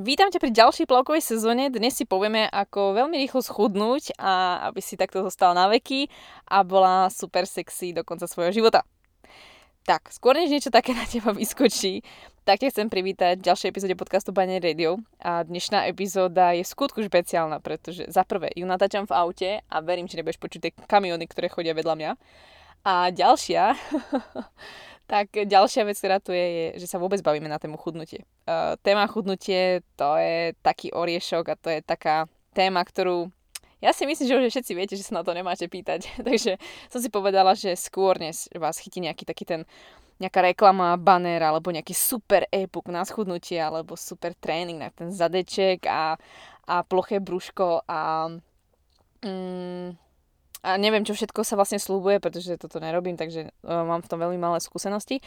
Vítam ťa pri ďalšej plavkovej sezóne. Dnes si povieme, ako veľmi rýchlo schudnúť a aby si takto zostal na veky a bola super sexy do konca svojho života. Tak, skôr než niečo také na teba vyskočí, tak ťa chcem privítať v ďalšej epizóde podcastu Bane Radio. A dnešná epizóda je skutku špeciálna, pretože za prvé ju natáčam v aute a verím, že nebudeš počuť tie kamiony, ktoré chodia vedľa mňa. A ďalšia, tak ďalšia vec, ktorá tu je, je, že sa vôbec bavíme na tému chudnutie. Uh, téma chudnutie, to je taký oriešok a to je taká téma, ktorú ja si myslím, že už všetci viete, že sa na to nemáte pýtať. Takže som si povedala, že skôr než vás chytí nejaký taký ten nejaká reklama, banner alebo nejaký super e-book na schudnutie alebo super tréning na ten zadeček a, a ploché brúško a mm, a neviem, čo všetko sa vlastne slúbuje, pretože toto nerobím, takže uh, mám v tom veľmi malé skúsenosti.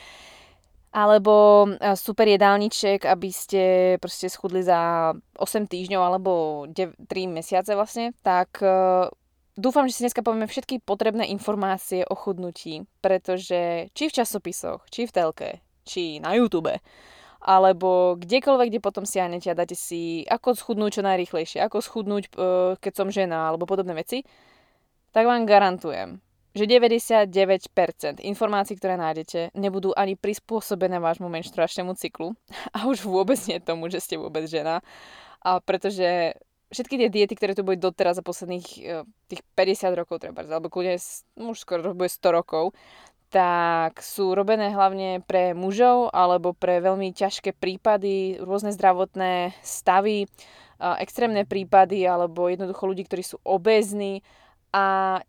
Alebo uh, super jedálniček, aby ste proste schudli za 8 týždňov alebo 9, 3 mesiace vlastne, tak uh, dúfam, že si dneska povieme všetky potrebné informácie o chudnutí, pretože či v časopisoch, či v telke, či na YouTube, alebo kdekoľvek, kde potom siahnete a dáte si, ako schudnúť čo najrýchlejšie, ako schudnúť, keď som žena, alebo podobné veci, tak vám garantujem, že 99% informácií, ktoré nájdete, nebudú ani prispôsobené vášmu menštruačnému cyklu a už vôbec nie tomu, že ste vôbec žena. A pretože všetky tie diety, ktoré tu boli doteraz za posledných e, tých 50 rokov, treba, alebo kľudne už skoro bude 100 rokov, tak sú robené hlavne pre mužov alebo pre veľmi ťažké prípady, rôzne zdravotné stavy, extrémne prípady alebo jednoducho ľudí, ktorí sú obézni a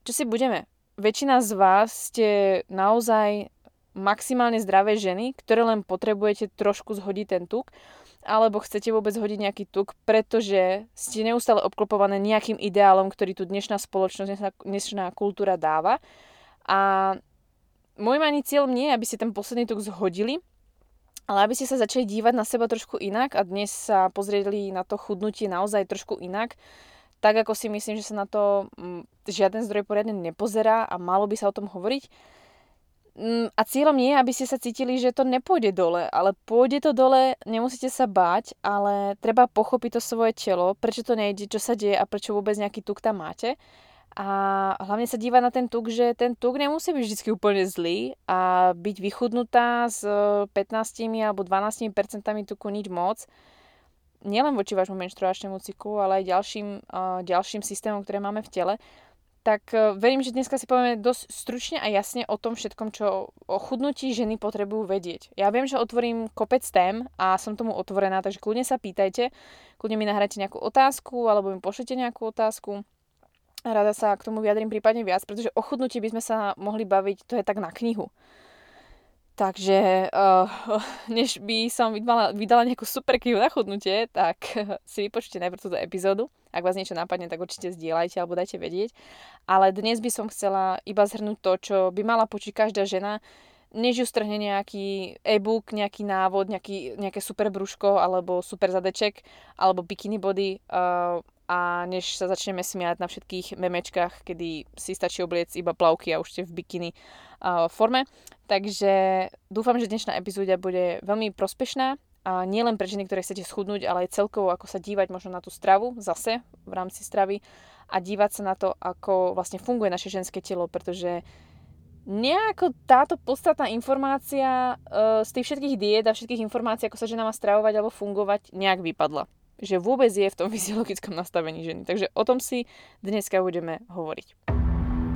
čo si budeme? Väčšina z vás ste naozaj maximálne zdravé ženy, ktoré len potrebujete trošku zhodiť ten tuk, alebo chcete vôbec hodiť nejaký tuk, pretože ste neustále obklopované nejakým ideálom, ktorý tu dnešná spoločnosť, dnešná kultúra dáva. A môjim ani cieľom nie je, aby ste ten posledný tuk zhodili, ale aby ste sa začali dívať na seba trošku inak a dnes sa pozreli na to chudnutie naozaj trošku inak tak ako si myslím, že sa na to mm, žiaden zdroj poriadne nepozerá a malo by sa o tom hovoriť. Mm, a cieľom nie je, aby ste sa cítili, že to nepôjde dole, ale pôjde to dole, nemusíte sa báť, ale treba pochopiť to svoje telo, prečo to nejde, čo sa deje a prečo vôbec nejaký tuk tam máte. A hlavne sa dívať na ten tuk, že ten tuk nemusí byť vždy úplne zlý a byť vychudnutá s 15 alebo 12 percentami tuku nič moc nielen voči vášmu menštruačnému cyklu, ale aj ďalším, ďalším systémom, ktoré máme v tele, tak uh, verím, že dneska si povieme dosť stručne a jasne o tom všetkom, čo o chudnutí ženy potrebujú vedieť. Ja viem, že otvorím kopec tém a som tomu otvorená, takže kľudne sa pýtajte, kľudne mi nahrajte nejakú otázku alebo mi pošlite nejakú otázku. Rada sa k tomu vyjadrím prípadne viac, pretože o chudnutí by sme sa mohli baviť, to je tak na knihu. Takže uh, než by som vydala, vydala nejakú super knihu na chudnutie, tak si vypočujte najprv túto epizódu. Ak vás niečo napadne, tak určite zdieľajte alebo dajte vedieť. Ale dnes by som chcela iba zhrnúť to, čo by mala počuť každá žena, než ju strhne nejaký e-book, nejaký návod, nejaký, nejaké super brúško alebo super zadeček alebo bikini body uh, a než sa začneme smiať na všetkých memečkách, kedy si stačí obliec iba plavky a už ste v bikini forme. Takže dúfam, že dnešná epizóda bude veľmi prospešná a nielen pre ženy, ktoré chcete schudnúť, ale aj celkovo ako sa dívať možno na tú stravu zase v rámci stravy a dívať sa na to, ako vlastne funguje naše ženské telo, pretože nejako táto podstatná informácia uh, z tých všetkých diet a všetkých informácií, ako sa žena má stravovať alebo fungovať, nejak vypadla. Že vôbec je v tom fyziologickom nastavení ženy. Takže o tom si dneska budeme hovoriť.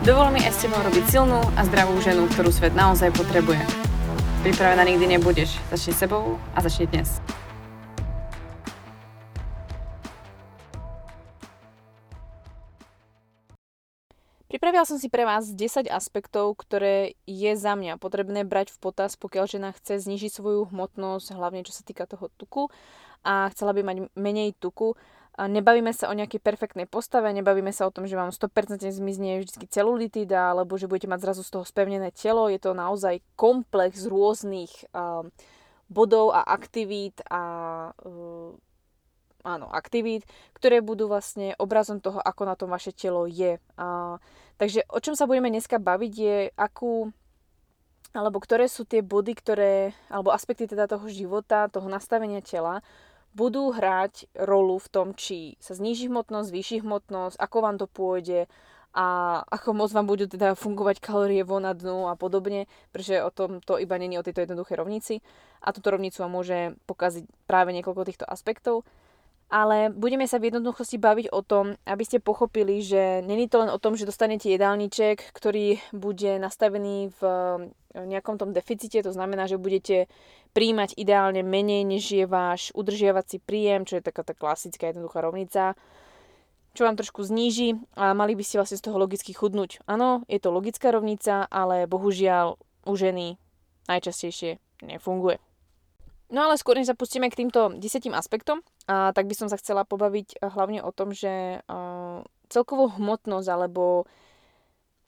Dovol mi s tebou robiť silnú a zdravú ženu, ktorú svet naozaj potrebuje. Pripravená nikdy nebudeš. Začni sebou a začni dnes. Pripravila som si pre vás 10 aspektov, ktoré je za mňa potrebné brať v potaz, pokiaľ žena chce znižiť svoju hmotnosť, hlavne čo sa týka toho tuku a chcela by mať menej tuku Nebavíme sa o nejakej perfektnej postave, nebavíme sa o tom, že vám 100% zmizne vždy celulitida, alebo že budete mať zrazu z toho spevnené telo. Je to naozaj komplex rôznych uh, bodov a aktivít a uh, áno, aktivít, ktoré budú vlastne obrazom toho, ako na tom vaše telo je. Uh, takže o čom sa budeme dneska baviť je, akú alebo ktoré sú tie body, ktoré, alebo aspekty teda toho života, toho nastavenia tela, budú hrať rolu v tom, či sa zníži hmotnosť, zvýši hmotnosť, ako vám to pôjde a ako moc vám budú teda fungovať kalórie von na dnu a podobne, pretože o tom to iba není o tejto jednoduchej rovnici. A túto rovnicu vám môže pokaziť práve niekoľko týchto aspektov. Ale budeme sa v jednoduchosti baviť o tom, aby ste pochopili, že není to len o tom, že dostanete jedálniček, ktorý bude nastavený v nejakom tom deficite, to znamená, že budete príjmať ideálne menej, než je váš udržiavací príjem, čo je taká tá klasická jednoduchá rovnica, čo vám trošku zníži a mali by ste vlastne z toho logicky chudnúť. Áno, je to logická rovnica, ale bohužiaľ u ženy najčastejšie nefunguje. No ale skôr než sa pustíme k týmto desiatým aspektom, a tak by som sa chcela pobaviť hlavne o tom, že uh, celkovú hmotnosť alebo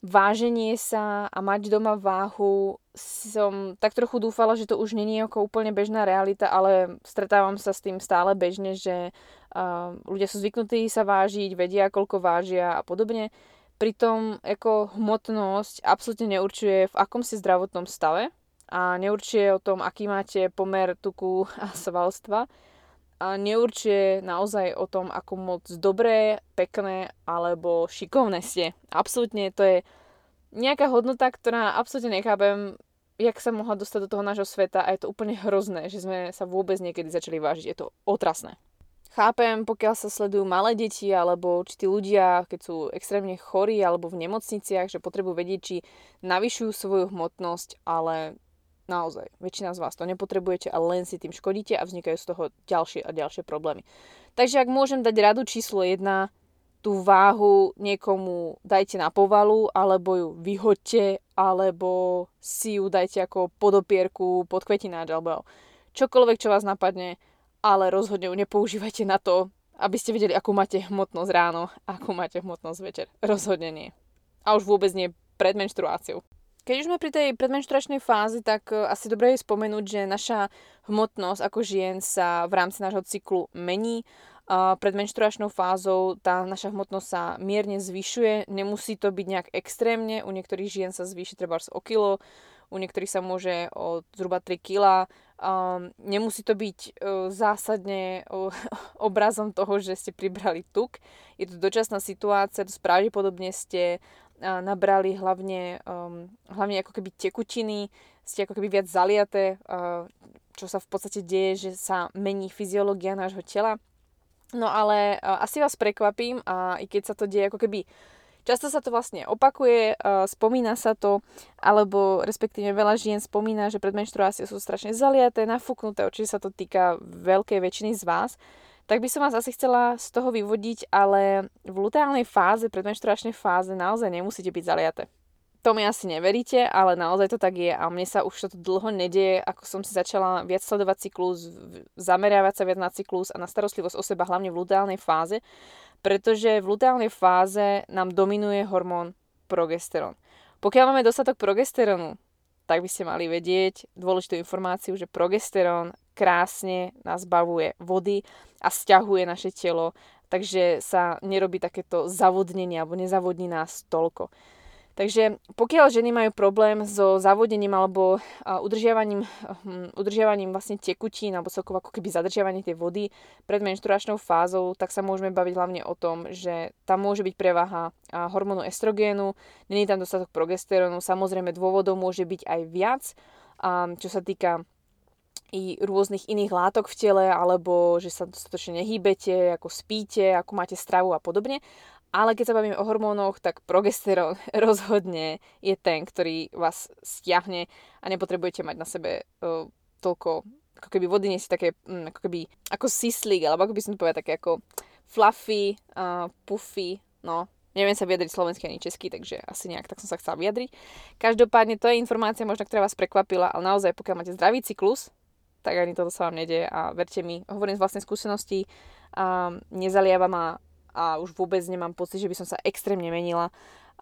váženie sa a mať doma váhu som tak trochu dúfala, že to už není ako úplne bežná realita, ale stretávam sa s tým stále bežne, že uh, ľudia sú zvyknutí sa vážiť, vedia koľko vážia a podobne. Pritom ako hmotnosť absolútne neurčuje v akom si zdravotnom stave, a neurčuje o tom, aký máte pomer tuku a svalstva a neurčuje naozaj o tom, ako moc dobré, pekné alebo šikovné ste. Absolútne to je nejaká hodnota, ktorá absolútne nechápem, jak sa mohla dostať do toho nášho sveta a je to úplne hrozné, že sme sa vôbec niekedy začali vážiť. Je to otrasné. Chápem, pokiaľ sa sledujú malé deti alebo tí ľudia, keď sú extrémne chorí alebo v nemocniciach, že potrebujú vedieť, či navyšujú svoju hmotnosť, ale Naozaj, väčšina z vás to nepotrebujete a len si tým škodíte a vznikajú z toho ďalšie a ďalšie problémy. Takže ak môžem dať radu číslo 1, tú váhu niekomu dajte na povalu, alebo ju vyhoďte, alebo si ju dajte ako podopierku, pod kvetináč, alebo čokoľvek, čo vás napadne, ale rozhodne ju nepoužívajte na to, aby ste vedeli, akú máte hmotnosť ráno, akú máte hmotnosť večer. Rozhodne nie. A už vôbec nie pred menštruáciou. Keď už sme pri tej predmenšturačnej fázi, tak e, asi dobre je spomenúť, že naša hmotnosť ako žien sa v rámci nášho cyklu mení. Pred menštruačnou fázou tá naša hmotnosť sa mierne zvyšuje. Nemusí to byť nejak extrémne. U niektorých žien sa zvýši treba o kilo, u niektorých sa môže o zhruba 3 kg. Nemusí to byť uh, zásadne obrazom toho, že ste pribrali tuk. Je to dočasná situácia, to pravdepodobne ste nabrali hlavne, um, hlavne ako keby tekutiny, ste ako keby viac zaliaté, uh, čo sa v podstate deje, že sa mení fyziológia nášho tela. No ale uh, asi vás prekvapím a i keď sa to deje ako keby Často sa to vlastne opakuje, spomína sa to, alebo respektíve veľa žien spomína, že pred menštruáciou sú strašne zaliaté, nafúknuté, určite sa to týka veľkej väčšiny z vás tak by som vás asi chcela z toho vyvodiť, ale v luteálnej fáze, predmenšturačnej fáze naozaj nemusíte byť zaliate. To mi asi neveríte, ale naozaj to tak je a mne sa už toto dlho nedieje, ako som si začala viac sledovať cyklus, zameriavať sa viac na cyklus a na starostlivosť o seba, hlavne v luteálnej fáze, pretože v luteálnej fáze nám dominuje hormón progesterón. Pokiaľ máme dostatok progesterónu, tak by ste mali vedieť dôležitú informáciu, že progesterón krásne nás bavuje vody a stiahuje naše telo, takže sa nerobí takéto zavodnenie alebo nezavodní nás toľko. Takže pokiaľ ženy majú problém so zavodnením alebo udržiavaním, hm, udržiavaním vlastne tekutín alebo celkovo ako keby zadržiavanie tej vody pred menštruačnou fázou, tak sa môžeme baviť hlavne o tom, že tam môže byť prevaha hormónu estrogénu, není tam dostatok progesterónu, samozrejme dôvodov môže byť aj viac, čo sa týka i rôznych iných látok v tele, alebo že sa dostatočne nehýbete, ako spíte, ako máte stravu a podobne. Ale keď sa bavíme o hormónoch, tak progesterón rozhodne je ten, ktorý vás stiahne a nepotrebujete mať na sebe uh, toľko, ako keby vody nie si také, um, ako keby, ako sislík, alebo ako by som to povedala, také ako fluffy, uh, puffy, no, Neviem sa vyjadriť slovensky ani česky, takže asi nejak tak som sa chcela vyjadriť. Každopádne to je informácia možno, ktorá vás prekvapila, ale naozaj pokiaľ máte zdravý cyklus, tak ani toto sa vám nedie a verte mi, hovorím z vlastnej skúsenosti, a nezaliava ma a už vôbec nemám pocit, že by som sa extrémne menila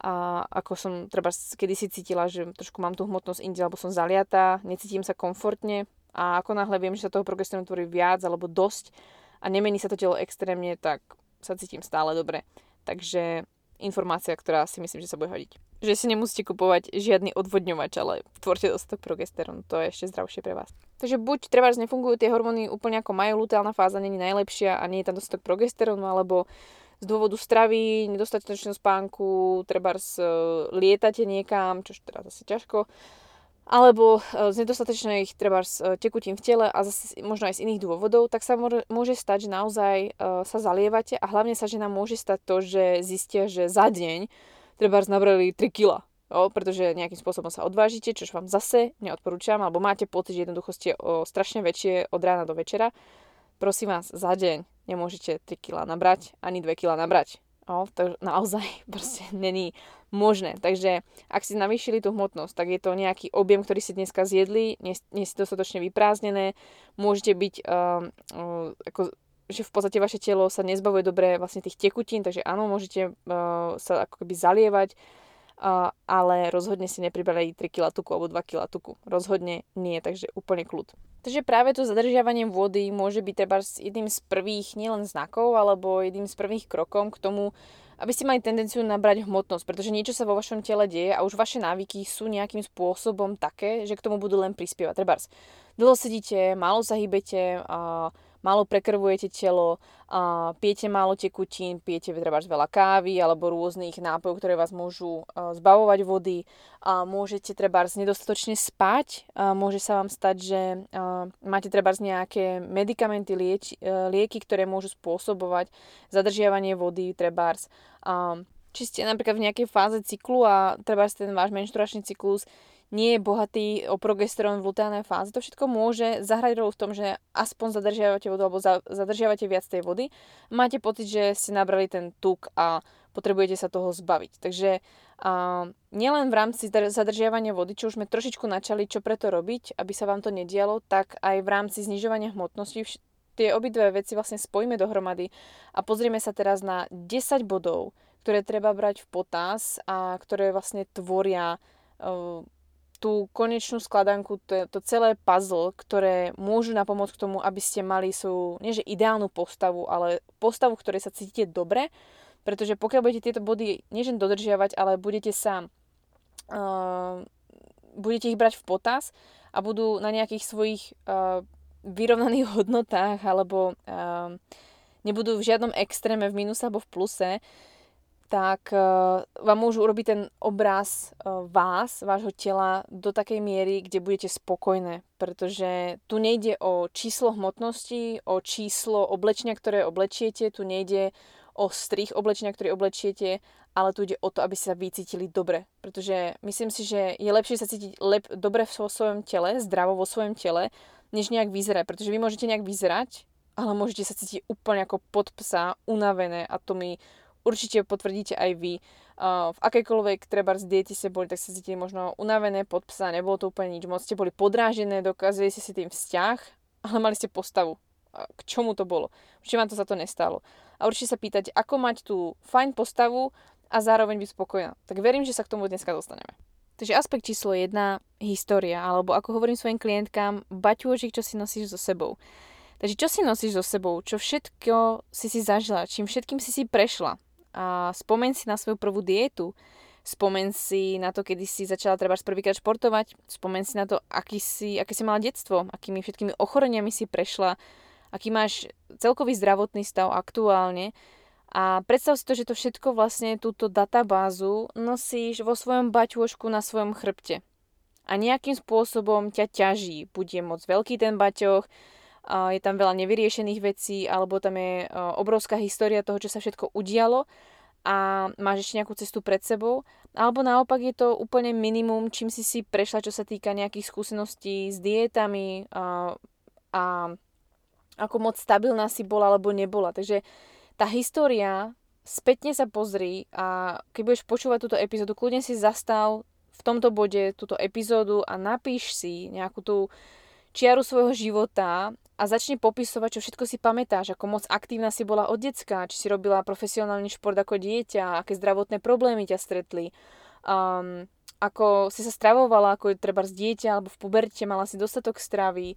a ako som treba kedysi cítila, že trošku mám tú hmotnosť inde, alebo som zaliatá, necítim sa komfortne a ako náhle viem, že sa toho progesterónu tvorí viac alebo dosť a nemení sa to telo extrémne, tak sa cítim stále dobre. Takže informácia, ktorá si myslím, že sa bude hodiť. Že si nemusíte kupovať žiadny odvodňovač, ale tvorte dostatok progesterónu, to je ešte zdravšie pre vás. Takže buď treba, že nefungujú tie hormóny úplne ako majú, luteálna fáza není najlepšia a nie je tam dostatok progesterónu, alebo z dôvodu stravy, nedostatočného spánku, treba lietate niekam, čo teda zase ťažko, alebo e, z nedostatočných treba e, tekutín v tele a zase možno aj z iných dôvodov, tak sa môže stať, že naozaj e, sa zalievate a hlavne sa ženám môže stať to, že zistia, že za deň treba nabrali 3 kg. Jo, pretože nejakým spôsobom sa odvážite, čo vám zase neodporúčam, alebo máte pocit, že jednoducho ste o strašne väčšie od rána do večera. Prosím vás, za deň nemôžete 3 kg nabrať, ani 2 kg nabrať. Jo, to naozaj proste není možné. Takže ak si navýšili tú hmotnosť, tak je to nejaký objem, ktorý si dneska zjedli, nie, nie si dostatočne vyprázdnené, môžete byť uh, uh, ako že v podstate vaše telo sa nezbavuje dobre vlastne tých tekutín, takže áno, môžete uh, sa ako keby zalievať, uh, ale rozhodne si nepribrali 3 kg tuku alebo 2 kg tuku. Rozhodne nie, takže úplne kľud. Takže práve to zadržiavanie vody môže byť treba jedným z prvých nielen znakov, alebo jedným z prvých krokom k tomu, aby ste mali tendenciu nabrať hmotnosť, pretože niečo sa vo vašom tele deje a už vaše návyky sú nejakým spôsobom také, že k tomu budú len prispievať. Trebárs, dlho sedíte, málo sa hýbete, uh, málo prekrvujete telo, a pijete málo tekutín, pijete treba veľa kávy alebo rôznych nápojov, ktoré vás môžu zbavovať vody. A môžete treba nedostatočne spať. A môže sa vám stať, že máte treba nejaké medikamenty, lieči, e, lieky, ktoré môžu spôsobovať zadržiavanie vody, trebárs. Či ste napríklad v nejakej fáze cyklu a treba ten váš menštruačný cyklus nie je bohatý o progesterón v luteálnej fáze. To všetko môže zahrať rolu v tom, že aspoň zadržiavate vodu alebo za, zadržiavate viac tej vody. Máte pocit, že ste nabrali ten tuk a potrebujete sa toho zbaviť. Takže a, nielen v rámci zadržiavania vody, čo už sme trošičku načali, čo preto robiť, aby sa vám to nedialo, tak aj v rámci znižovania hmotnosti tie obidve veci vlastne spojíme dohromady a pozrieme sa teraz na 10 bodov, ktoré treba brať v potaz a ktoré vlastne tvoria uh, tú konečnú skladanku, to, to celé puzzle, ktoré môžu napomôcť k tomu, aby ste mali svoju, nie že ideálnu postavu, ale postavu, v ktorej sa cítite dobre, pretože pokiaľ budete tieto body nieže dodržiavať, ale budete sa uh, budete ich brať v potaz a budú na nejakých svojich uh, vyrovnaných hodnotách alebo uh, nebudú v žiadnom extréme v minuse alebo v pluse, tak uh, vám môžu urobiť ten obraz uh, vás, vášho tela do takej miery, kde budete spokojné. Pretože tu nejde o číslo hmotnosti, o číslo oblečenia, ktoré oblečiete, tu nejde o strich oblečenia, ktorý oblečiete, ale tu ide o to, aby sa vycítili dobre. Pretože myslím si, že je lepšie sa cítiť lep, dobre vo svojom tele, zdravo vo svojom tele, než nejak vyzerať. Pretože vy môžete nejak vyzerať, ale môžete sa cítiť úplne ako pod psa, unavené a to mi určite potvrdíte aj vy. V akejkoľvek treba z diety ste boli, tak sa cítili možno unavené pod psa, nebolo to úplne nič moc, ste boli podrážené, dokázali ste si tým vzťah, ale mali ste postavu. K čomu to bolo? Určite vám to za to nestalo. A určite sa pýtať, ako mať tú fajn postavu a zároveň byť spokojná. Tak verím, že sa k tomu dneska dostaneme. Takže aspekt číslo 1, história, alebo ako hovorím svojim klientkám, baťôžik, čo si nosíš so sebou. Takže čo si nosíš so sebou? Čo všetko si si zažila? Čím všetkým si si prešla? A spomen si na svoju prvú dietu, spomen si na to, kedy si začala treba prvýkrát športovať, spomen si na to, aký si, aké si mala detstvo, akými všetkými ochoreniami si prešla, aký máš celkový zdravotný stav aktuálne a predstav si to, že to všetko vlastne túto databázu nosíš vo svojom baťôžku na svojom chrbte. A nejakým spôsobom ťa ťaží. Bude moc veľký ten baťoch, je tam veľa nevyriešených vecí, alebo tam je obrovská história toho, čo sa všetko udialo a máš ešte nejakú cestu pred sebou, alebo naopak je to úplne minimum, čím si si prešla, čo sa týka nejakých skúseností s dietami a, a ako moc stabilná si bola alebo nebola. Takže tá história, spätne sa pozri a keď budeš počúvať túto epizódu, kľudne si zastav v tomto bode túto epizódu a napíš si nejakú tú čiaru svojho života a začni popisovať, čo všetko si pamätáš, ako moc aktívna si bola od decka, či si robila profesionálny šport ako dieťa, aké zdravotné problémy ťa stretli, um, ako si sa stravovala, ako je treba z dieťa alebo v puberte, mala si dostatok stravy,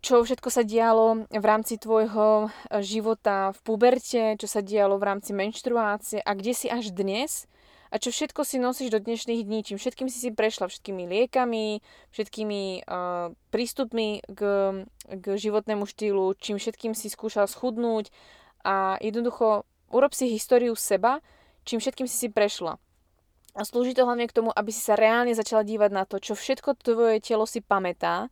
čo všetko sa dialo v rámci tvojho eh, života v puberte, čo sa dialo v rámci menštruácie a kde si až dnes a čo všetko si nosíš do dnešných dní, čím všetkým si si prešla, všetkými liekami, všetkými uh, prístupmi k, k životnému štýlu, čím všetkým si skúšal schudnúť? A jednoducho urob si históriu seba, čím všetkým si si prešla. A slúži to hlavne k tomu, aby si sa reálne začala dívať na to, čo všetko tvoje telo si pamätá,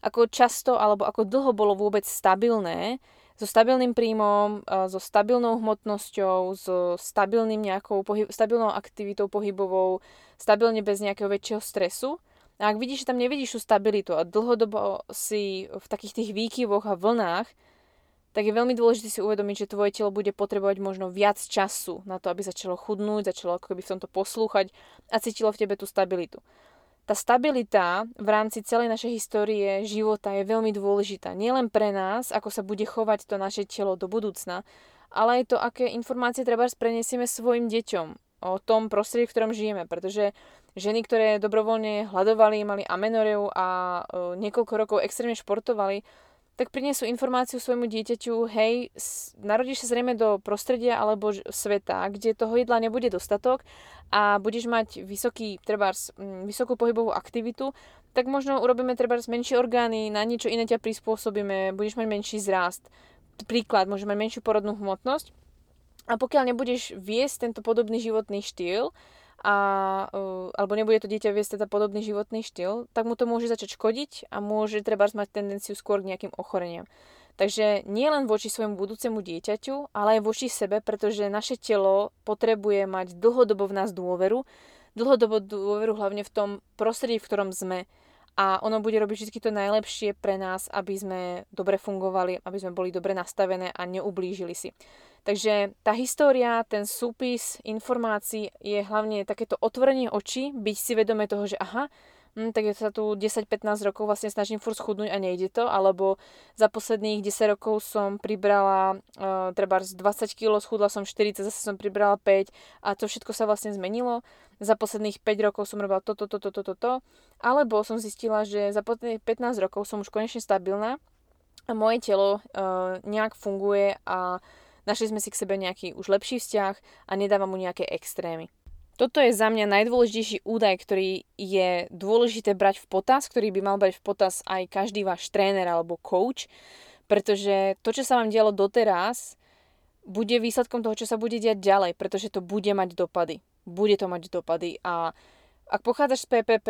ako často alebo ako dlho bolo vôbec stabilné, so stabilným príjmom, so stabilnou hmotnosťou, so stabilným nejakou pohyb, stabilnou aktivitou pohybovou, stabilne bez nejakého väčšieho stresu. A ak vidíš, že tam nevidíš tú stabilitu a dlhodobo si v takých tých výkyvoch a vlnách, tak je veľmi dôležité si uvedomiť, že tvoje telo bude potrebovať možno viac času na to, aby začalo chudnúť, začalo ako keby v tomto poslúchať a cítilo v tebe tú stabilitu tá stabilita v rámci celej našej histórie života je veľmi dôležitá. Nielen pre nás, ako sa bude chovať to naše telo do budúcna, ale aj to, aké informácie treba prenesieme svojim deťom o tom prostredí, v ktorom žijeme. Pretože ženy, ktoré dobrovoľne hľadovali, mali amenoreu a e, niekoľko rokov extrémne športovali, tak prinesú informáciu svojmu dieťaťu, hej, narodíš sa zrejme do prostredia alebo sveta, kde toho jedla nebude dostatok a budeš mať vysoký, trebárs, vysokú pohybovú aktivitu, tak možno urobíme trebárs menšie orgány, na niečo iné ťa prispôsobíme, budeš mať menší zrast. Príklad, môže mať menšiu porodnú hmotnosť. A pokiaľ nebudeš viesť tento podobný životný štýl, a, uh, alebo nebude to dieťa viesť teda podobný životný štýl, tak mu to môže začať škodiť a môže treba mať tendenciu skôr k nejakým ochoreniam. Takže nie len voči svojmu budúcemu dieťaťu, ale aj voči sebe, pretože naše telo potrebuje mať dlhodobo v nás dôveru, dlhodobo dôveru hlavne v tom prostredí, v ktorom sme. A ono bude robiť vždy to najlepšie pre nás, aby sme dobre fungovali, aby sme boli dobre nastavené a neublížili si. Takže tá história, ten súpis informácií je hlavne takéto otvorenie očí, byť si vedomé toho, že aha, hm, tak ja sa tu 10-15 rokov vlastne snažím furt schudnúť a nejde to, alebo za posledných 10 rokov som pribrala uh, treba z 20 kg, schudla som 40, zase som pribrala 5 a to všetko sa vlastne zmenilo. Za posledných 5 rokov som robila toto, toto, toto, toto, alebo som zistila, že za posledných 15 rokov som už konečne stabilná a moje telo uh, nejak funguje a našli sme si k sebe nejaký už lepší vzťah a nedávam mu nejaké extrémy. Toto je za mňa najdôležitejší údaj, ktorý je dôležité brať v potaz, ktorý by mal brať v potaz aj každý váš tréner alebo coach, pretože to, čo sa vám dialo doteraz, bude výsledkom toho, čo sa bude diať ďalej, pretože to bude mať dopady. Bude to mať dopady a ak pochádzaš z PPP,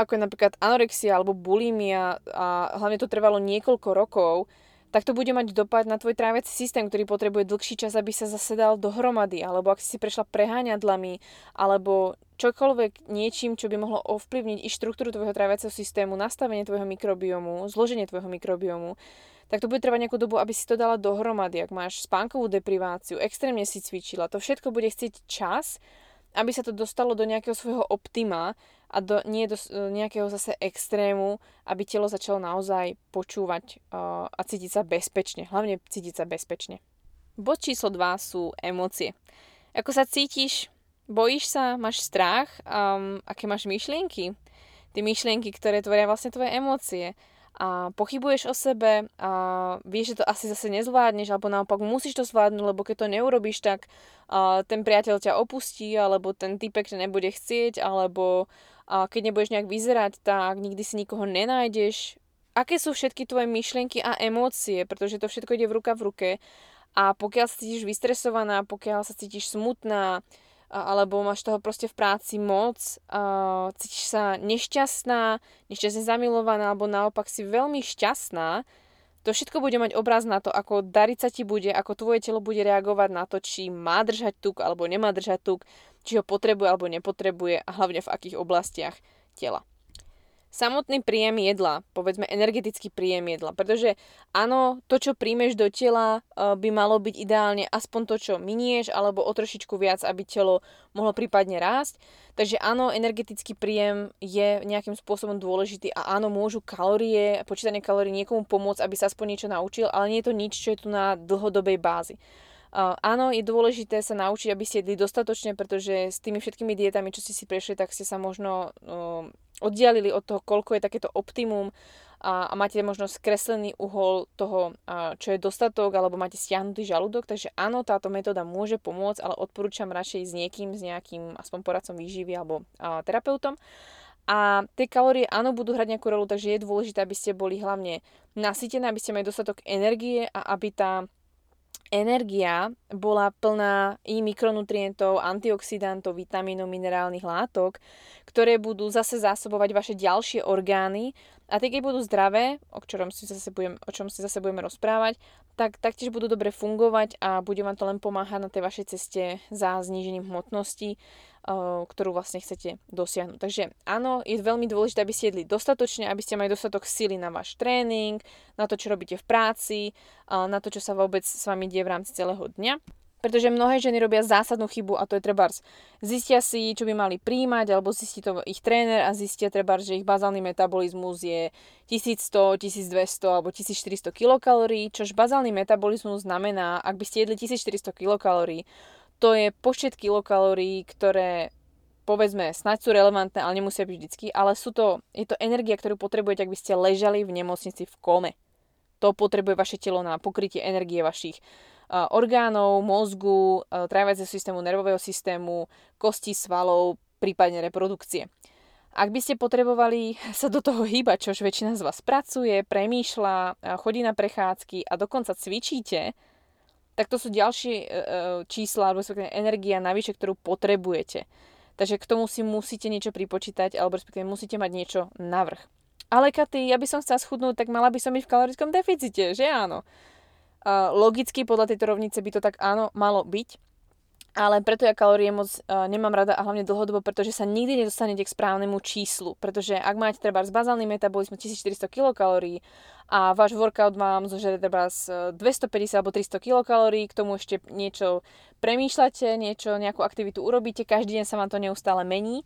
ako je napríklad anorexia alebo bulimia a hlavne to trvalo niekoľko rokov, tak to bude mať dopad na tvoj tráviaci systém, ktorý potrebuje dlhší čas, aby sa zase dal dohromady, alebo ak si si prešla preháňadlami, alebo čokoľvek niečím, čo by mohlo ovplyvniť i štruktúru tvojho tráviaceho systému, nastavenie tvojho mikrobiomu, zloženie tvojho mikrobiomu, tak to bude trvať nejakú dobu, aby si to dala dohromady. Ak máš spánkovú depriváciu, extrémne si cvičila, to všetko bude chcieť čas, aby sa to dostalo do nejakého svojho optima a do, nie do nejakého zase extrému, aby telo začalo naozaj počúvať uh, a cítiť sa bezpečne. Hlavne cítiť sa bezpečne. Bod číslo 2 sú emócie. Ako sa cítiš? Bojíš sa? Máš strach? Um, aké máš myšlienky? Tie myšlienky, ktoré tvoria vlastne tvoje emócie a pochybuješ o sebe a vieš, že to asi zase nezvládneš, alebo naopak musíš to zvládnuť, lebo keď to neurobíš, tak uh, ten priateľ ťa opustí, alebo ten typek ťa nebude chcieť, alebo uh, keď nebudeš nejak vyzerať, tak nikdy si nikoho nenájdeš. Aké sú všetky tvoje myšlienky a emócie, pretože to všetko ide v ruka v ruke. A pokiaľ sa cítiš vystresovaná, pokiaľ sa cítiš smutná, alebo máš toho proste v práci moc, cítiš sa nešťastná, nešťastne zamilovaná, alebo naopak si veľmi šťastná, to všetko bude mať obraz na to, ako dariť sa ti bude, ako tvoje telo bude reagovať na to, či má držať tuk alebo nemá držať tuk, či ho potrebuje alebo nepotrebuje a hlavne v akých oblastiach tela. samotný príjem jedla, povedzme energetický príjem jedla, pretože áno, to, čo príjmeš do tela, e, by malo byť ideálne aspoň to, čo minieš, alebo o trošičku viac, aby telo mohlo prípadne rásť. Takže áno, energetický príjem je nejakým spôsobom dôležitý a áno, môžu kalórie, počítanie kalórií niekomu pomôcť, aby sa aspoň niečo naučil, ale nie je to nič, čo je tu na dlhodobej bázi. Áno, je dôležité sa naučiť, aby ste jedli dostatočne, pretože s tými všetkými dietami, čo ste si prešli, tak ste sa možno oddialili od toho, koľko je takéto optimum a, a máte možno skreslený uhol toho, uh, čo je dostatok, alebo máte stiahnutý žalúdok. Takže áno, táto metóda môže pomôcť, ale odporúčam radšej s niekým, s nejakým aspoň poradcom výživy alebo uh, terapeutom. A tie kalórie áno budú hrať nejakú rolu, takže je dôležité, aby ste boli hlavne nasytené, aby ste mali dostatok energie a aby tá energia bola plná i mikronutrientov, antioxidantov, vitamínov, minerálnych látok, ktoré budú zase zásobovať vaše ďalšie orgány. A tie, keď budú zdravé, o, čom si zase budem, o čom si zase budeme rozprávať, tak taktiež budú dobre fungovať a bude vám to len pomáhať na tej vašej ceste za znížením hmotnosti ktorú vlastne chcete dosiahnuť. Takže áno, je veľmi dôležité, aby ste jedli dostatočne, aby ste mali dostatok sily na váš tréning, na to, čo robíte v práci, na to, čo sa vôbec s vami deje v rámci celého dňa. Pretože mnohé ženy robia zásadnú chybu a to je treba zistia si, čo by mali príjmať, alebo zistí to ich tréner a zistia treba, že ich bazálny metabolizmus je 1100, 1200 alebo 1400 kilokalórií, čož bazálny metabolizmus znamená, ak by ste jedli 1400 kilokalórií, to je počet kilokalórií, ktoré povedzme, snáď sú relevantné, ale nemusia byť vždycky, ale sú to, je to energia, ktorú potrebujete, ak by ste ležali v nemocnici v kome. To potrebuje vaše telo na pokrytie energie vašich orgánov, mozgu, uh, tráviaceho systému, nervového systému, kostí, svalov, prípadne reprodukcie. Ak by ste potrebovali sa do toho hýbať, čož väčšina z vás pracuje, premýšľa, chodí na prechádzky a dokonca cvičíte, tak to sú ďalšie e, e, čísla alebo energia navyše, ktorú potrebujete. Takže k tomu si musíte niečo pripočítať alebo respektíve musíte mať niečo navrh. Ale Katy, ja by som chcela schudnúť, tak mala by som byť v kalorickom deficite, že áno? Logicky podľa tejto rovnice by to tak áno malo byť, ale preto ja kalórie moc uh, nemám rada a hlavne dlhodobo, pretože sa nikdy nedostanete k správnemu číslu. Pretože ak máte treba z bazálny metabolizmus 1400 kilokalórií a váš workout vám zožere treba z 250 alebo 300 kilokalórií, k tomu ešte niečo premýšľate, niečo, nejakú aktivitu urobíte, každý deň sa vám to neustále mení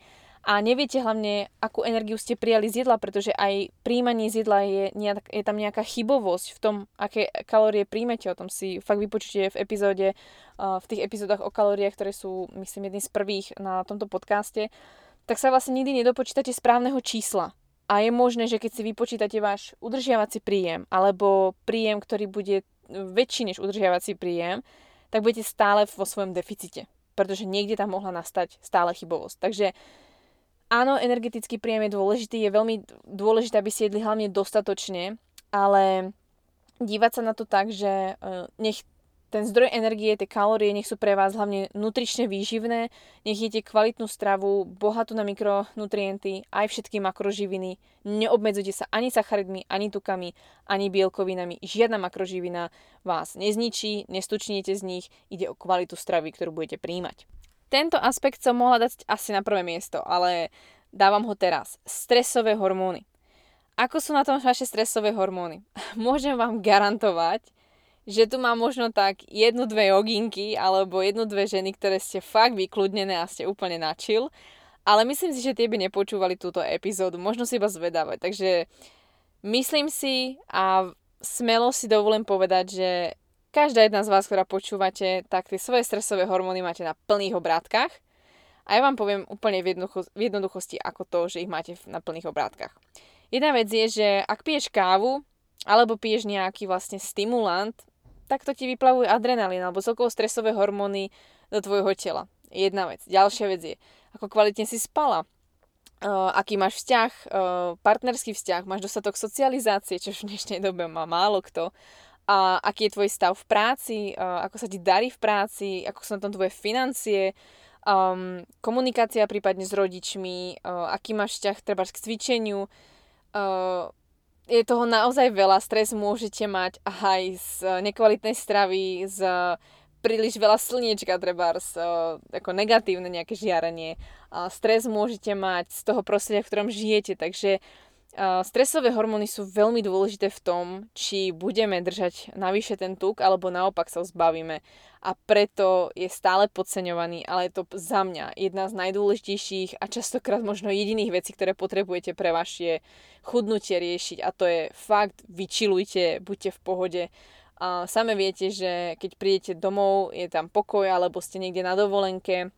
a neviete hlavne, akú energiu ste prijali z jedla, pretože aj príjmanie z jedla je, je tam nejaká chybovosť v tom, aké kalórie príjmete. O tom si fakt vypočujete v epizóde, v tých epizódach o kalóriách, ktoré sú, myslím, jedným z prvých na tomto podcaste, tak sa vlastne nikdy nedopočítate správneho čísla. A je možné, že keď si vypočítate váš udržiavací príjem, alebo príjem, ktorý bude väčší než udržiavací príjem, tak budete stále vo svojom deficite. Pretože niekde tam mohla nastať stále chybovosť. Takže Áno, energetický príjem je dôležitý, je veľmi dôležité, aby ste jedli hlavne dostatočne, ale dívať sa na to tak, že e, nech ten zdroj energie, tie kalórie, nech sú pre vás hlavne nutrične výživné, nech jete kvalitnú stravu, bohatú na mikronutrienty, aj všetky makroživiny. Neobmedzujte sa ani sacharidmi, ani tukami, ani bielkovinami. Žiadna makroživina vás nezničí, nestučnite z nich, ide o kvalitu stravy, ktorú budete príjmať. Tento aspekt som mohla dať asi na prvé miesto, ale dávam ho teraz. Stresové hormóny. Ako sú na tom vaše stresové hormóny? Môžem vám garantovať, že tu mám možno tak jednu, dve joginky alebo jednu, dve ženy, ktoré ste fakt vykludnené a ste úplne načil. Ale myslím si, že tie by nepočúvali túto epizódu. Možno si iba zvedávať. Takže myslím si a smelo si dovolím povedať, že každá jedna z vás, ktorá počúvate, tak tie svoje stresové hormóny máte na plných obrátkach. A ja vám poviem úplne v, jednoducho, v jednoduchosti ako to, že ich máte na plných obrátkach. Jedna vec je, že ak piješ kávu, alebo piješ nejaký vlastne stimulant, tak to ti vyplavuje adrenalín alebo celkovo stresové hormóny do tvojho tela. Jedna vec. Ďalšia vec je, ako kvalitne si spala. Uh, aký máš vzťah, uh, partnerský vzťah, máš dostatok socializácie, čo v dnešnej dobe má málo kto a aký je tvoj stav v práci, uh, ako sa ti darí v práci, ako sú na tom tvoje financie, um, komunikácia prípadne s rodičmi, uh, aký máš vzťah treba k cvičeniu. Uh, je toho naozaj veľa, stres môžete mať aj z nekvalitnej stravy, z príliš veľa slniečka, treba ako negatívne nejaké žiarenie. Stres môžete mať z toho prostredia, v ktorom žijete, takže Stresové hormóny sú veľmi dôležité v tom, či budeme držať navyše ten tuk, alebo naopak sa ho zbavíme. A preto je stále podceňovaný, ale je to za mňa jedna z najdôležitejších a častokrát možno jediných vecí, ktoré potrebujete pre vaše chudnutie riešiť. A to je fakt, vyčilujte, buďte v pohode. A same viete, že keď prídete domov, je tam pokoj, alebo ste niekde na dovolenke,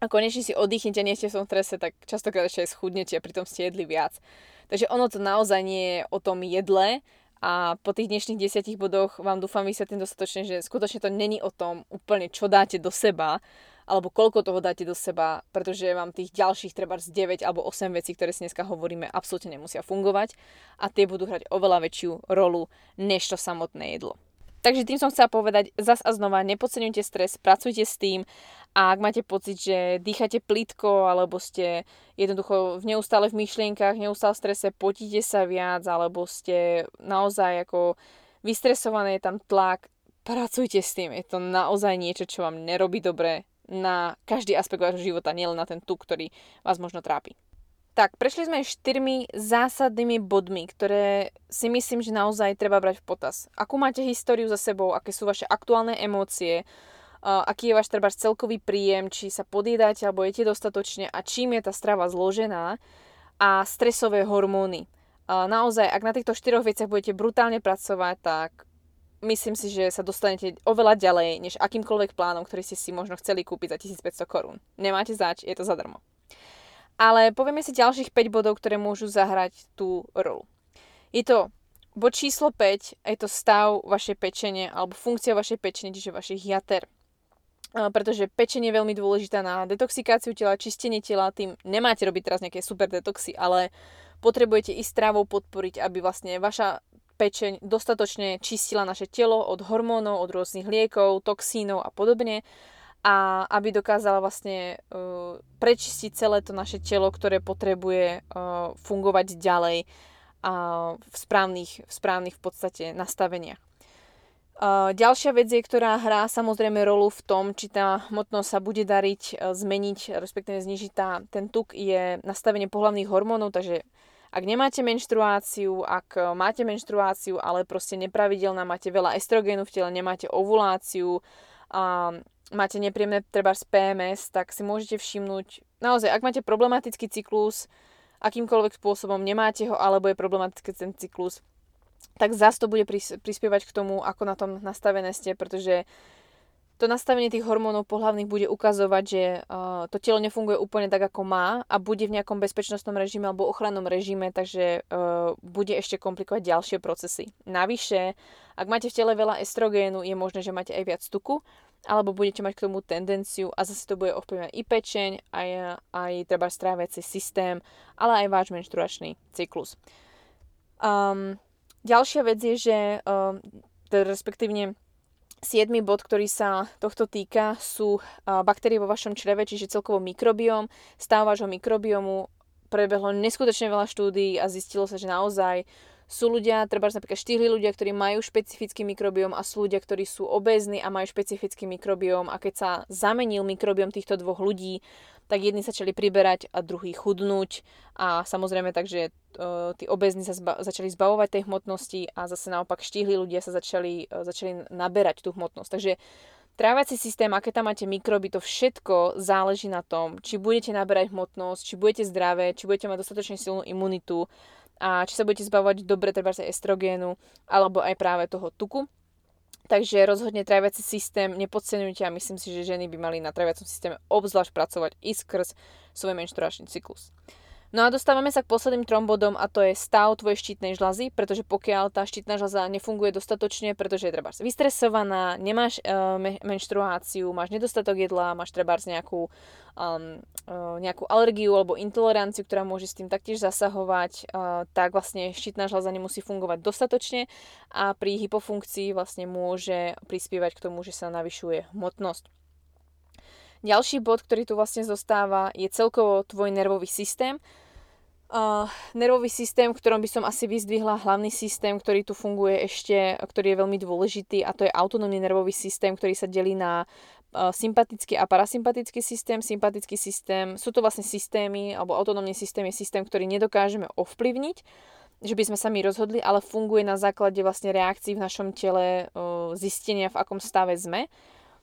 a konečne si oddychnete, nie ste v tom strese, tak častokrát ešte aj schudnete a pritom ste jedli viac. Takže ono to naozaj nie je o tom jedle a po tých dnešných desiatich bodoch vám dúfam vysvetlím dostatočne, že skutočne to není o tom úplne, čo dáte do seba, alebo koľko toho dáte do seba, pretože vám tých ďalších treba z 9 alebo 8 vecí, ktoré si dneska hovoríme, absolútne nemusia fungovať a tie budú hrať oveľa väčšiu rolu než to samotné jedlo. Takže tým som chcela povedať, zas a znova, nepodceňujte stres, pracujte s tým a ak máte pocit, že dýchate plitko alebo ste jednoducho v neustále v myšlienkach, neustále v strese, potíte sa viac alebo ste naozaj ako vystresované, je tam tlak, pracujte s tým. Je to naozaj niečo, čo vám nerobí dobre na každý aspekt vášho života, nielen na ten tu, ktorý vás možno trápi. Tak, prešli sme štyrmi zásadnými bodmi, ktoré si myslím, že naozaj treba brať v potaz. Akú máte históriu za sebou, aké sú vaše aktuálne emócie, aký je váš treba celkový príjem, či sa podjedate alebo jete dostatočne a čím je tá strava zložená a stresové hormóny. Naozaj, ak na týchto štyroch veciach budete brutálne pracovať, tak myslím si, že sa dostanete oveľa ďalej, než akýmkoľvek plánom, ktorý ste si možno chceli kúpiť za 1500 korún. Nemáte zač, je to zadarmo. Ale povieme si ďalších 5 bodov, ktoré môžu zahrať tú rolu. Je to bod číslo 5, je to stav vašej pečenie alebo funkcia vašej pečenie, čiže vašich jater. Pretože pečenie je veľmi dôležitá na detoxikáciu tela, čistenie tela, tým nemáte robiť teraz nejaké super detoxy, ale potrebujete i stravou podporiť, aby vlastne vaša pečeň dostatočne čistila naše telo od hormónov, od rôznych liekov, toxínov a podobne a aby dokázala vlastne uh, prečistiť celé to naše telo, ktoré potrebuje uh, fungovať ďalej uh, v, správnych, v správnych v podstate nastaveniach. Ďalšia vec je, ktorá hrá samozrejme rolu v tom, či tá hmotnosť sa bude dariť uh, zmeniť, respektíve znižiť tá, ten tuk, je nastavenie pohľavných hormónov, takže ak nemáte menštruáciu, ak máte menštruáciu, ale proste nepravidelná, máte veľa estrogénu v tele, nemáte ovuláciu, a máte nepríjemné treba z PMS, tak si môžete všimnúť, naozaj, ak máte problematický cyklus, akýmkoľvek spôsobom nemáte ho, alebo je problematický ten cyklus, tak zase to bude prispievať k tomu, ako na tom nastavené ste, pretože to nastavenie tých hormónov pohľavných bude ukazovať, že uh, to telo nefunguje úplne tak, ako má a bude v nejakom bezpečnostnom režime alebo ochrannom režime, takže uh, bude ešte komplikovať ďalšie procesy. Navyše, ak máte v tele veľa estrogénu, je možné, že máte aj viac tuku, alebo budete mať k tomu tendenciu a zase to bude ovplyvňovať i pečeň, aj, aj treba stráviaci systém, ale aj váš menštruačný cyklus. Um, ďalšia vec je, že um, respektívne Siedmy bod, ktorý sa tohto týka, sú baktérie vo vašom čreve, čiže celkovo mikrobióm. Stav vášho mikrobiomu prebehlo neskutočne veľa štúdií a zistilo sa, že naozaj sú ľudia, treba napríklad štyhli ľudia, ktorí majú špecifický mikrobióm a sú ľudia, ktorí sú obézni a majú špecifický mikrobióm a keď sa zamenil mikrobióm týchto dvoch ľudí, tak jedni začali priberať a druhý chudnúť a samozrejme takže uh, tí obézni sa zba- začali zbavovať tej hmotnosti a zase naopak štíhli ľudia sa začali, uh, začali naberať tú hmotnosť. Takže trávací systém, aké tam máte mikroby, to všetko záleží na tom, či budete naberať hmotnosť, či budete zdravé, či budete mať dostatočne silnú imunitu a či sa budete zbavovať dobre treba sa estrogénu alebo aj práve toho tuku. Takže rozhodne tráviaci systém nepodceňujte a myslím si, že ženy by mali na tráviacom systéme obzvlášť pracovať i skrz svoj menštruačný cyklus. No a dostávame sa k posledným trom bodom a to je stav tvojej štítnej žľazy, pretože pokiaľ tá štítna žľaza nefunguje dostatočne, pretože je treba vystresovaná, nemáš uh, menštruáciu, máš nedostatok jedla, máš treba nejakú, um, uh, nejakú alergiu alebo intoleranciu, ktorá môže s tým taktiež zasahovať, uh, tak vlastne štítna žľaza nemusí fungovať dostatočne a pri hypofunkcii vlastne môže prispievať k tomu, že sa navyšuje hmotnosť. Ďalší bod, ktorý tu vlastne zostáva, je celkovo tvoj nervový systém. Uh, nervový systém, v ktorom by som asi vyzdvihla hlavný systém, ktorý tu funguje ešte, ktorý je veľmi dôležitý a to je autonómny nervový systém, ktorý sa delí na sympatický a parasympatický systém. Sympatický systém, sú to vlastne systémy, alebo autonómny systém je systém, ktorý nedokážeme ovplyvniť, že by sme sa my rozhodli, ale funguje na základe vlastne reakcií v našom tele, zistenia v akom stave sme,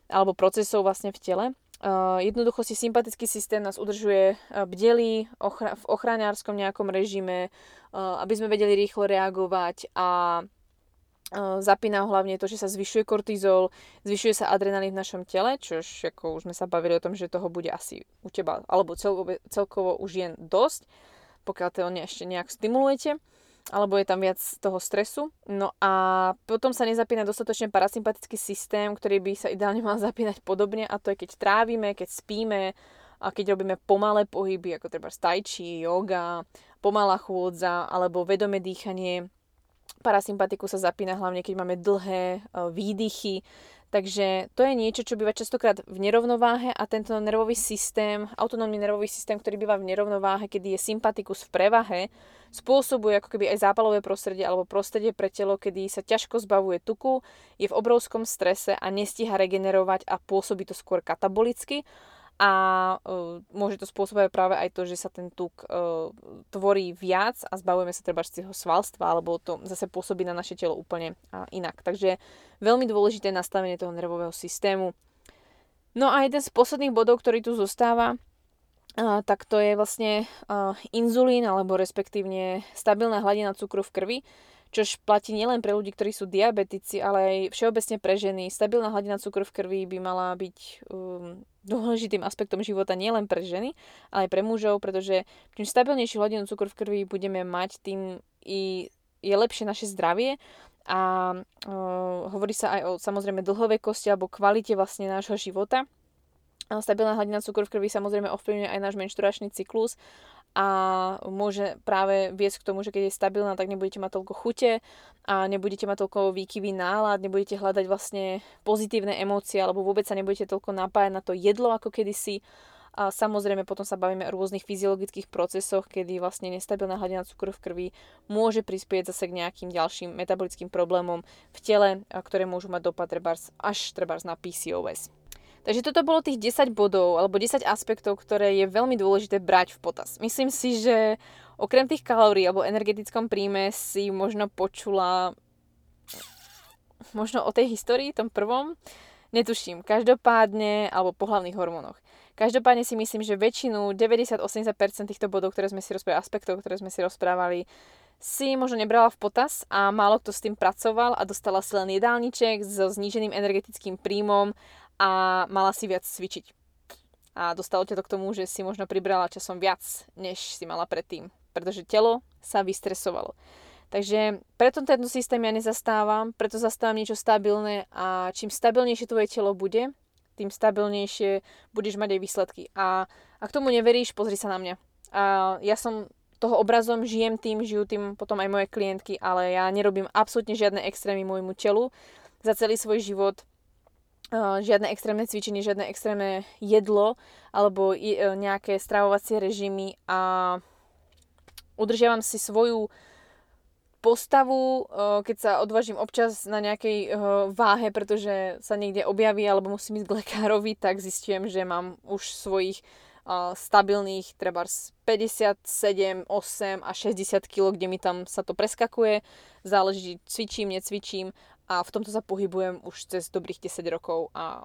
alebo procesov vlastne v tele. Uh, jednoducho si sympatický systém nás udržuje bdelý ochra- v ochraňárskom nejakom režime, uh, aby sme vedeli rýchlo reagovať a zapína hlavne to, že sa zvyšuje kortizol, zvyšuje sa adrenalín v našom tele, čo ako už sme sa bavili o tom, že toho bude asi u teba, alebo celkovo, celkovo už je dosť, pokiaľ to ešte nejak stimulujete alebo je tam viac toho stresu. No a potom sa nezapína dostatočne parasympatický systém, ktorý by sa ideálne mal zapínať podobne a to je keď trávime, keď spíme a keď robíme pomalé pohyby, ako treba stajči, yoga, pomalá chôdza alebo vedomé dýchanie. Parasympatiku sa zapína hlavne, keď máme dlhé e, výdychy, Takže to je niečo, čo býva častokrát v nerovnováhe a tento nervový systém, autonómny nervový systém, ktorý býva v nerovnováhe, kedy je sympatikus v prevahe, spôsobuje ako keby aj zápalové prostredie alebo prostredie pre telo, kedy sa ťažko zbavuje tuku, je v obrovskom strese a nestíha regenerovať a pôsobí to skôr katabolicky a uh, môže to spôsobovať práve aj to, že sa ten tuk uh, tvorí viac a zbavujeme sa treba z toho svalstva, alebo to zase pôsobí na naše telo úplne uh, inak. Takže veľmi dôležité nastavenie toho nervového systému. No a jeden z posledných bodov, ktorý tu zostáva, tak to je vlastne inzulín, alebo respektívne stabilná hladina cukru v krvi čož platí nielen pre ľudí, ktorí sú diabetici, ale aj všeobecne pre ženy. Stabilná hladina cukru v krvi by mala byť um, dôležitým aspektom života nielen pre ženy, ale aj pre mužov, pretože čím stabilnejšiu hladinu cukru v krvi budeme mať, tým i je lepšie naše zdravie a uh, hovorí sa aj o samozrejme dlhovekosti alebo kvalite vlastne nášho života. Stabilná hladina cukru v krvi samozrejme ovplyvňuje aj náš menšturačný cyklus a môže práve viesť k tomu, že keď je stabilná, tak nebudete mať toľko chute a nebudete mať toľko výkyvý nálad, nebudete hľadať vlastne pozitívne emócie alebo vôbec sa nebudete toľko napájať na to jedlo ako kedysi. A samozrejme potom sa bavíme o rôznych fyziologických procesoch, kedy vlastne nestabilná hladina cukru v krvi môže prispieť zase k nejakým ďalším metabolickým problémom v tele, ktoré môžu mať dopad trebárs, až trebárs na PCOS. Takže toto bolo tých 10 bodov alebo 10 aspektov, ktoré je veľmi dôležité brať v potaz. Myslím si, že okrem tých kalórií alebo energetickom príjme si možno počula možno o tej histórii, tom prvom, netuším. Každopádne, alebo po hlavných hormónoch. Každopádne si myslím, že väčšinu, 90-80% týchto bodov, ktoré sme si rozprávali, aspektov, ktoré sme si rozprávali, si možno nebrala v potaz a málo kto s tým pracoval a dostala si len jedálniček so zníženým energetickým príjmom a mala si viac cvičiť. A dostalo ťa to k tomu, že si možno pribrala časom viac, než si mala predtým, pretože telo sa vystresovalo. Takže preto tento systém ja nezastávam, preto zastávam niečo stabilné a čím stabilnejšie tvoje telo bude, tým stabilnejšie budeš mať aj výsledky. A ak tomu neveríš, pozri sa na mňa. A ja som toho obrazom, žijem tým, žijú tým potom aj moje klientky, ale ja nerobím absolútne žiadne extrémy môjmu telu. Za celý svoj život žiadne extrémne cvičenie, žiadne extrémne jedlo alebo e, nejaké stravovacie režimy a udržiavam si svoju postavu, keď sa odvážim občas na nejakej váhe, pretože sa niekde objaví alebo musím ísť k lekárovi, tak zistujem, že mám už svojich stabilných treba 57, 8 a 60 kg, kde mi tam sa to preskakuje. Záleží, cvičím, necvičím a v tomto sa pohybujem už cez dobrých 10 rokov a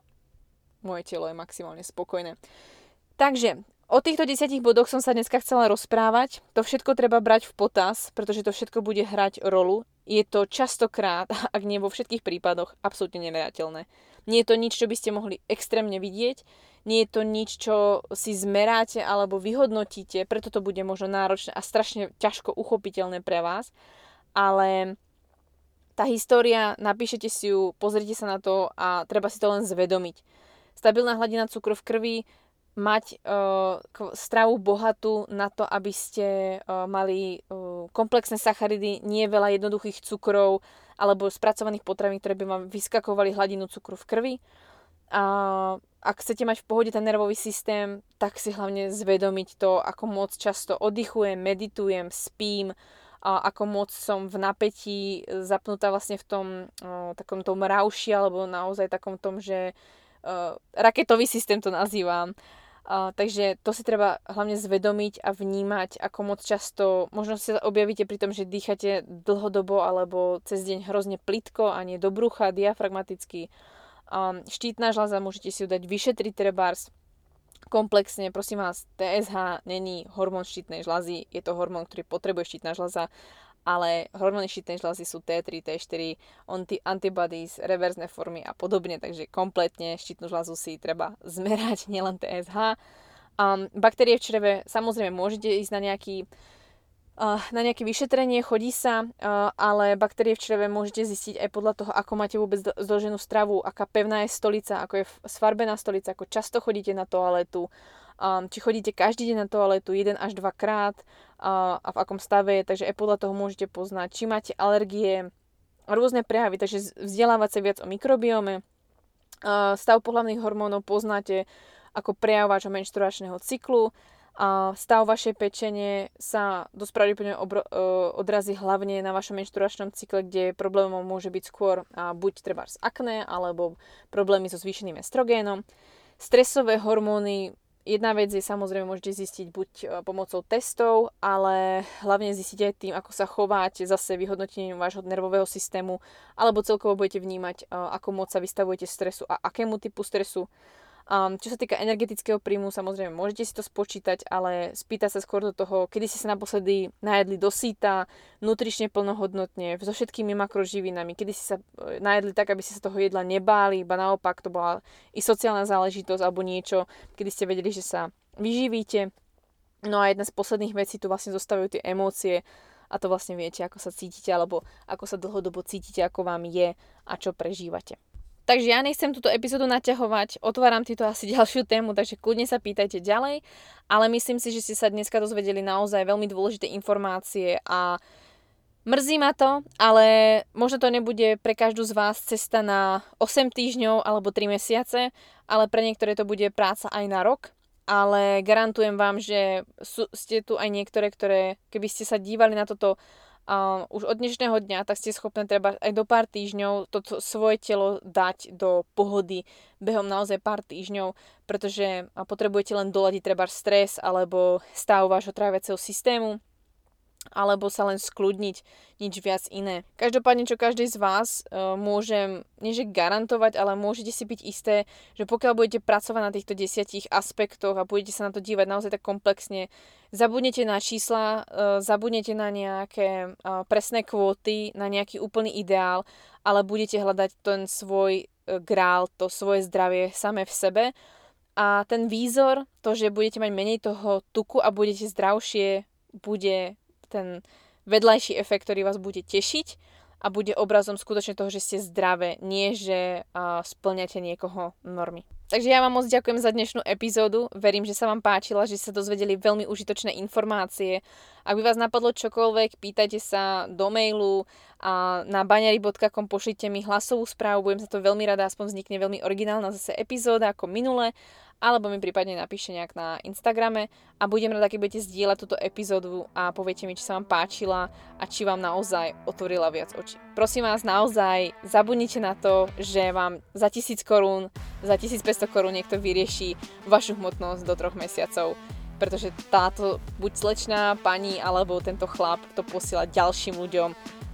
moje telo je maximálne spokojné. Takže o týchto 10 bodoch som sa dneska chcela rozprávať. To všetko treba brať v potaz, pretože to všetko bude hrať rolu. Je to častokrát, ak nie vo všetkých prípadoch, absolútne neverateľné. Nie je to nič, čo by ste mohli extrémne vidieť, nie je to nič, čo si zmeráte alebo vyhodnotíte, preto to bude možno náročné a strašne ťažko uchopiteľné pre vás, ale tá história, napíšete si ju, pozrite sa na to a treba si to len zvedomiť. Stabilná hladina cukru v krvi, mať uh, stravu bohatú na to, aby ste uh, mali uh, komplexné sacharidy, nie veľa jednoduchých cukrov alebo spracovaných potravín, ktoré by vám vyskakovali hladinu cukru v krvi. A ak chcete mať v pohode ten nervový systém, tak si hlavne zvedomiť to, ako moc často oddychujem, meditujem, spím, a ako moc som v napätí zapnutá vlastne v tom uh, takom tom rauši, alebo naozaj takom tom, že uh, raketový systém to nazývam. Uh, takže to si treba hlavne zvedomiť a vnímať, ako moc často, možno sa objavíte pri tom, že dýchate dlhodobo alebo cez deň hrozne plitko a nie do brucha, diafragmaticky. Um, štítna žľaza môžete si ju dať vyšetriť trebárs komplexne, prosím vás, TSH není hormón štítnej žľazy, je to hormón, ktorý potrebuje štítna žľaza, ale hormóny štítnej žľazy sú T3, T4, anti- antibodies, reverzné formy a podobne, takže kompletne štítnu žľazu si treba zmerať, nielen TSH. Um, baktérie v čreve, samozrejme môžete ísť na nejaký na nejaké vyšetrenie, chodí sa, ale baktérie v čreve môžete zistiť aj podľa toho, ako máte vôbec zloženú stravu, aká pevná je stolica, ako je sfarbená stolica, ako často chodíte na toaletu, či chodíte každý deň na toaletu, jeden až dva krát a v akom stave je, takže aj podľa toho môžete poznať, či máte alergie, rôzne prejavy, takže vzdelávať sa viac o mikrobiome, stav pohľavných hormónov poznáte ako prejavovača menštruačného cyklu, a stav vašej pečenie sa dosť pravdepodobne e, odrazí hlavne na vašom menštruačnom cykle, kde problémom môže byť skôr buď treba z akné, alebo problémy so zvýšeným estrogénom. Stresové hormóny, jedna vec je samozrejme môžete zistiť buď e, pomocou testov, ale hlavne zistiť aj tým, ako sa chováte, zase vyhodnotením vášho nervového systému, alebo celkovo budete vnímať, e, ako moc sa vystavujete stresu a akému typu stresu. Um, čo sa týka energetického príjmu, samozrejme môžete si to spočítať, ale spýtať sa skôr do toho, kedy ste sa naposledy najedli do síta, nutrične plnohodnotne, so všetkými makroživinami, kedy ste sa e, najedli tak, aby ste sa toho jedla nebáli, iba naopak to bola i sociálna záležitosť alebo niečo, kedy ste vedeli, že sa vyživíte. No a jedna z posledných vecí tu vlastne zostávajú tie emócie a to vlastne viete, ako sa cítite alebo ako sa dlhodobo cítite, ako vám je a čo prežívate. Takže ja nechcem túto epizódu naťahovať, otváram týto asi ďalšiu tému, takže kľudne sa pýtajte ďalej, ale myslím si, že ste sa dneska dozvedeli naozaj veľmi dôležité informácie a mrzí ma to, ale možno to nebude pre každú z vás cesta na 8 týždňov alebo 3 mesiace, ale pre niektoré to bude práca aj na rok, ale garantujem vám, že sú, ste tu aj niektoré, ktoré keby ste sa dívali na toto uh, už od dnešného dňa, tak ste schopné treba aj do pár týždňov toto svoje telo dať do pohody behom naozaj pár týždňov, pretože potrebujete len doladiť treba stres alebo stav vášho tráviaceho systému alebo sa len skľudniť, nič viac iné. Každopádne, čo každý z vás uh, môžem, nie garantovať, ale môžete si byť isté, že pokiaľ budete pracovať na týchto desiatich aspektoch a budete sa na to dívať naozaj tak komplexne, zabudnete na čísla, uh, zabudnete na nejaké uh, presné kvóty, na nejaký úplný ideál, ale budete hľadať ten svoj uh, grál, to svoje zdravie same v sebe a ten výzor, to, že budete mať menej toho tuku a budete zdravšie, bude ten vedľajší efekt, ktorý vás bude tešiť a bude obrazom skutočne toho, že ste zdravé, nie že uh, splňate niekoho normy. Takže ja vám moc ďakujem za dnešnú epizódu. Verím, že sa vám páčila, že ste dozvedeli veľmi užitočné informácie. Ak by vás napadlo čokoľvek, pýtajte sa do mailu a na baňari.com pošlite mi hlasovú správu. Budem sa to veľmi rada, aspoň vznikne veľmi originálna zase epizóda ako minule alebo mi prípadne napíšte nejak na Instagrame a budem rada, keď budete zdieľať túto epizódu a poviete mi, či sa vám páčila a či vám naozaj otvorila viac očí. Prosím vás, naozaj zabudnite na to, že vám za 1000 korún, za 1500 korún niekto vyrieši vašu hmotnosť do troch mesiacov pretože táto buď slečná pani alebo tento chlap to posiela ďalším ľuďom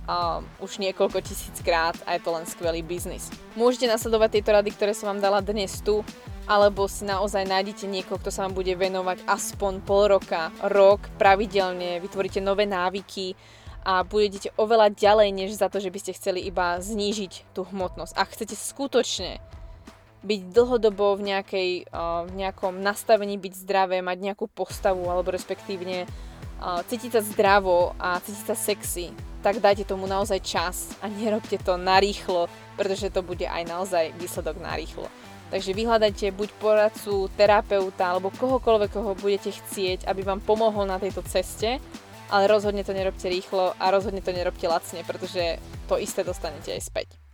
uh, už niekoľko tisíc krát a je to len skvelý biznis. Môžete nasledovať tieto rady, ktoré som vám dala dnes tu alebo si naozaj nájdete niekoho, kto sa vám bude venovať aspoň pol roka, rok pravidelne, vytvoríte nové návyky a budete oveľa ďalej, než za to, že by ste chceli iba znížiť tú hmotnosť. A chcete skutočne byť dlhodobo v, nejakej, v nejakom nastavení byť zdravé, mať nejakú postavu alebo respektívne cítiť sa zdravo a cítiť sa sexy, tak dajte tomu naozaj čas a nerobte to narýchlo, pretože to bude aj naozaj výsledok narýchlo. Takže vyhľadajte buď poradcu, terapeuta alebo kohokoľvek, koho budete chcieť, aby vám pomohol na tejto ceste, ale rozhodne to nerobte rýchlo a rozhodne to nerobte lacne, pretože to isté dostanete aj späť.